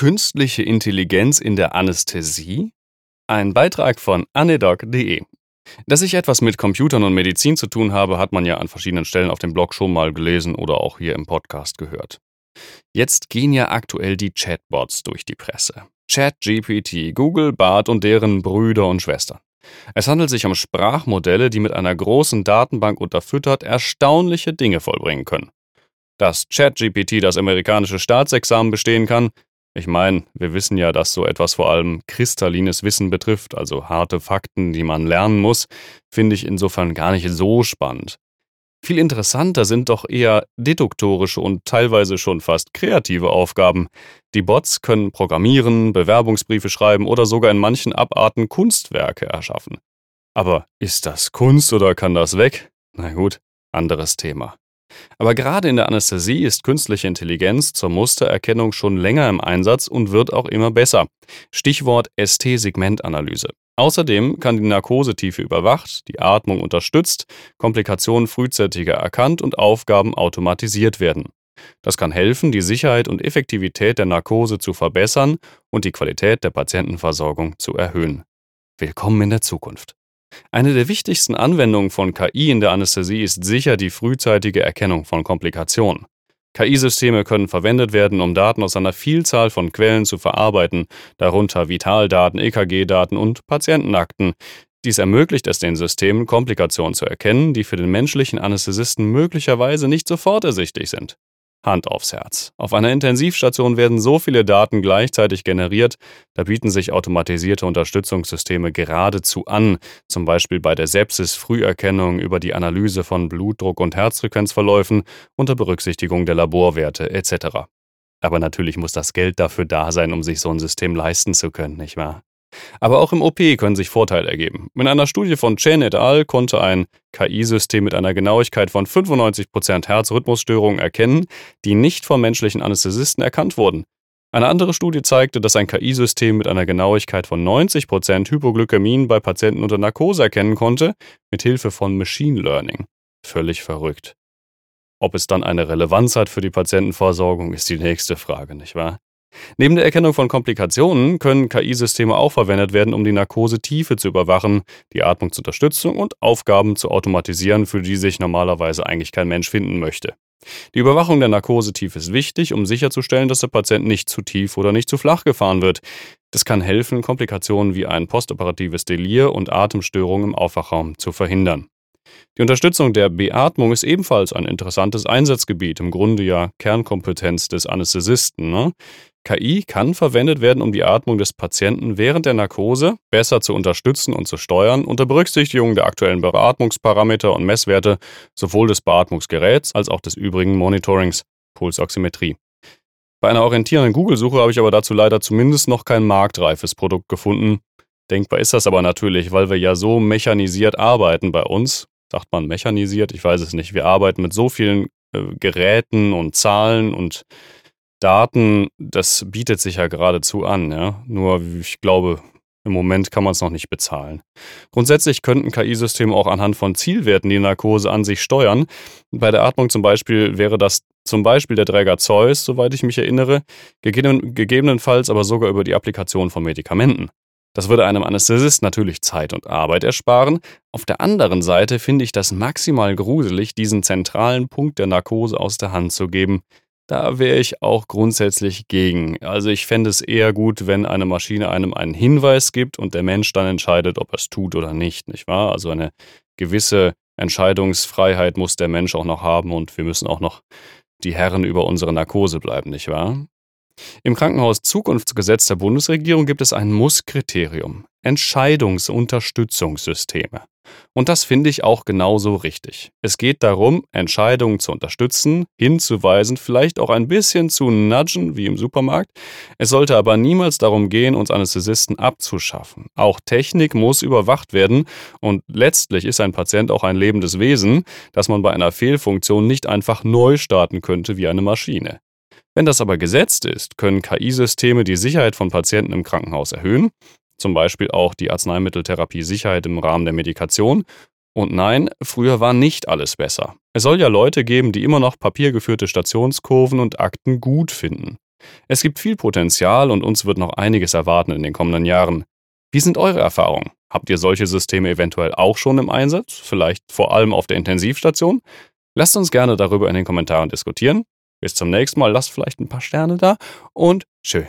Künstliche Intelligenz in der Anästhesie? Ein Beitrag von anedoc.de. Dass ich etwas mit Computern und Medizin zu tun habe, hat man ja an verschiedenen Stellen auf dem Blog schon mal gelesen oder auch hier im Podcast gehört. Jetzt gehen ja aktuell die Chatbots durch die Presse. ChatGPT, Google, Bart und deren Brüder und Schwestern. Es handelt sich um Sprachmodelle, die mit einer großen Datenbank unterfüttert erstaunliche Dinge vollbringen können. Dass ChatGPT das amerikanische Staatsexamen bestehen kann, ich meine, wir wissen ja, dass so etwas vor allem kristallines Wissen betrifft, also harte Fakten, die man lernen muss, finde ich insofern gar nicht so spannend. Viel interessanter sind doch eher deduktorische und teilweise schon fast kreative Aufgaben. Die Bots können programmieren, Bewerbungsbriefe schreiben oder sogar in manchen Abarten Kunstwerke erschaffen. Aber ist das Kunst oder kann das weg? Na gut, anderes Thema. Aber gerade in der Anästhesie ist künstliche Intelligenz zur Mustererkennung schon länger im Einsatz und wird auch immer besser. Stichwort ST-Segmentanalyse. Außerdem kann die Narkosetiefe überwacht, die Atmung unterstützt, Komplikationen frühzeitiger erkannt und Aufgaben automatisiert werden. Das kann helfen, die Sicherheit und Effektivität der Narkose zu verbessern und die Qualität der Patientenversorgung zu erhöhen. Willkommen in der Zukunft. Eine der wichtigsten Anwendungen von KI in der Anästhesie ist sicher die frühzeitige Erkennung von Komplikationen. KI-Systeme können verwendet werden, um Daten aus einer Vielzahl von Quellen zu verarbeiten, darunter Vitaldaten, EKG-Daten und Patientenakten. Dies ermöglicht es den Systemen, Komplikationen zu erkennen, die für den menschlichen Anästhesisten möglicherweise nicht sofort ersichtlich sind. Hand aufs Herz. Auf einer Intensivstation werden so viele Daten gleichzeitig generiert, da bieten sich automatisierte Unterstützungssysteme geradezu an, zum Beispiel bei der Sepsis-Früherkennung über die Analyse von Blutdruck- und Herzfrequenzverläufen unter Berücksichtigung der Laborwerte etc. Aber natürlich muss das Geld dafür da sein, um sich so ein System leisten zu können, nicht wahr? Aber auch im OP können sich Vorteile ergeben. In einer Studie von Chen et al. konnte ein KI-System mit einer Genauigkeit von 95% Herzrhythmusstörungen erkennen, die nicht vom menschlichen Anästhesisten erkannt wurden. Eine andere Studie zeigte, dass ein KI-System mit einer Genauigkeit von 90% Hypoglykämien bei Patienten unter Narkose erkennen konnte, mit Hilfe von Machine Learning. Völlig verrückt. Ob es dann eine Relevanz hat für die Patientenversorgung, ist die nächste Frage, nicht wahr? Neben der Erkennung von Komplikationen können KI-Systeme auch verwendet werden, um die Narkosetiefe zu überwachen, die Atmung zur Unterstützung und Aufgaben zu automatisieren, für die sich normalerweise eigentlich kein Mensch finden möchte. Die Überwachung der Narkosetiefe ist wichtig, um sicherzustellen, dass der Patient nicht zu tief oder nicht zu flach gefahren wird. Das kann helfen, Komplikationen wie ein postoperatives Delir und Atemstörungen im Aufwachraum zu verhindern. Die Unterstützung der Beatmung ist ebenfalls ein interessantes Einsatzgebiet, im Grunde ja Kernkompetenz des Anästhesisten. Ne? KI kann verwendet werden, um die Atmung des Patienten während der Narkose besser zu unterstützen und zu steuern, unter Berücksichtigung der aktuellen Beatmungsparameter und Messwerte sowohl des Beatmungsgeräts als auch des übrigen Monitorings, Pulsoximetrie. Bei einer orientierenden Google-Suche habe ich aber dazu leider zumindest noch kein marktreifes Produkt gefunden. Denkbar ist das aber natürlich, weil wir ja so mechanisiert arbeiten bei uns. Sagt man mechanisiert? Ich weiß es nicht. Wir arbeiten mit so vielen äh, Geräten und Zahlen und Daten, das bietet sich ja geradezu an, ja. Nur ich glaube, im Moment kann man es noch nicht bezahlen. Grundsätzlich könnten KI-Systeme auch anhand von Zielwerten die Narkose an sich steuern. Bei der Atmung zum Beispiel wäre das zum Beispiel der Träger Zeus, soweit ich mich erinnere, gegebenenfalls aber sogar über die Applikation von Medikamenten. Das würde einem Anästhesist natürlich Zeit und Arbeit ersparen. Auf der anderen Seite finde ich das maximal gruselig, diesen zentralen Punkt der Narkose aus der Hand zu geben. Da wäre ich auch grundsätzlich gegen. Also ich fände es eher gut, wenn eine Maschine einem einen Hinweis gibt und der Mensch dann entscheidet, ob er es tut oder nicht, nicht wahr? Also eine gewisse Entscheidungsfreiheit muss der Mensch auch noch haben und wir müssen auch noch die Herren über unsere Narkose bleiben, nicht wahr? Im Krankenhaus Zukunftsgesetz der Bundesregierung gibt es ein Muss-Kriterium: Entscheidungsunterstützungssysteme. Und das finde ich auch genauso richtig. Es geht darum, Entscheidungen zu unterstützen, hinzuweisen, vielleicht auch ein bisschen zu nudgen, wie im Supermarkt. Es sollte aber niemals darum gehen, uns Anästhesisten abzuschaffen. Auch Technik muss überwacht werden und letztlich ist ein Patient auch ein lebendes Wesen, das man bei einer Fehlfunktion nicht einfach neu starten könnte wie eine Maschine. Wenn das aber gesetzt ist, können KI-Systeme die Sicherheit von Patienten im Krankenhaus erhöhen, zum Beispiel auch die Arzneimitteltherapie Sicherheit im Rahmen der Medikation. Und nein, früher war nicht alles besser. Es soll ja Leute geben, die immer noch papiergeführte Stationskurven und Akten gut finden. Es gibt viel Potenzial und uns wird noch einiges erwarten in den kommenden Jahren. Wie sind eure Erfahrungen? Habt ihr solche Systeme eventuell auch schon im Einsatz? Vielleicht vor allem auf der Intensivstation? Lasst uns gerne darüber in den Kommentaren diskutieren bis zum nächsten Mal. Lasst vielleicht ein paar Sterne da und tschüss.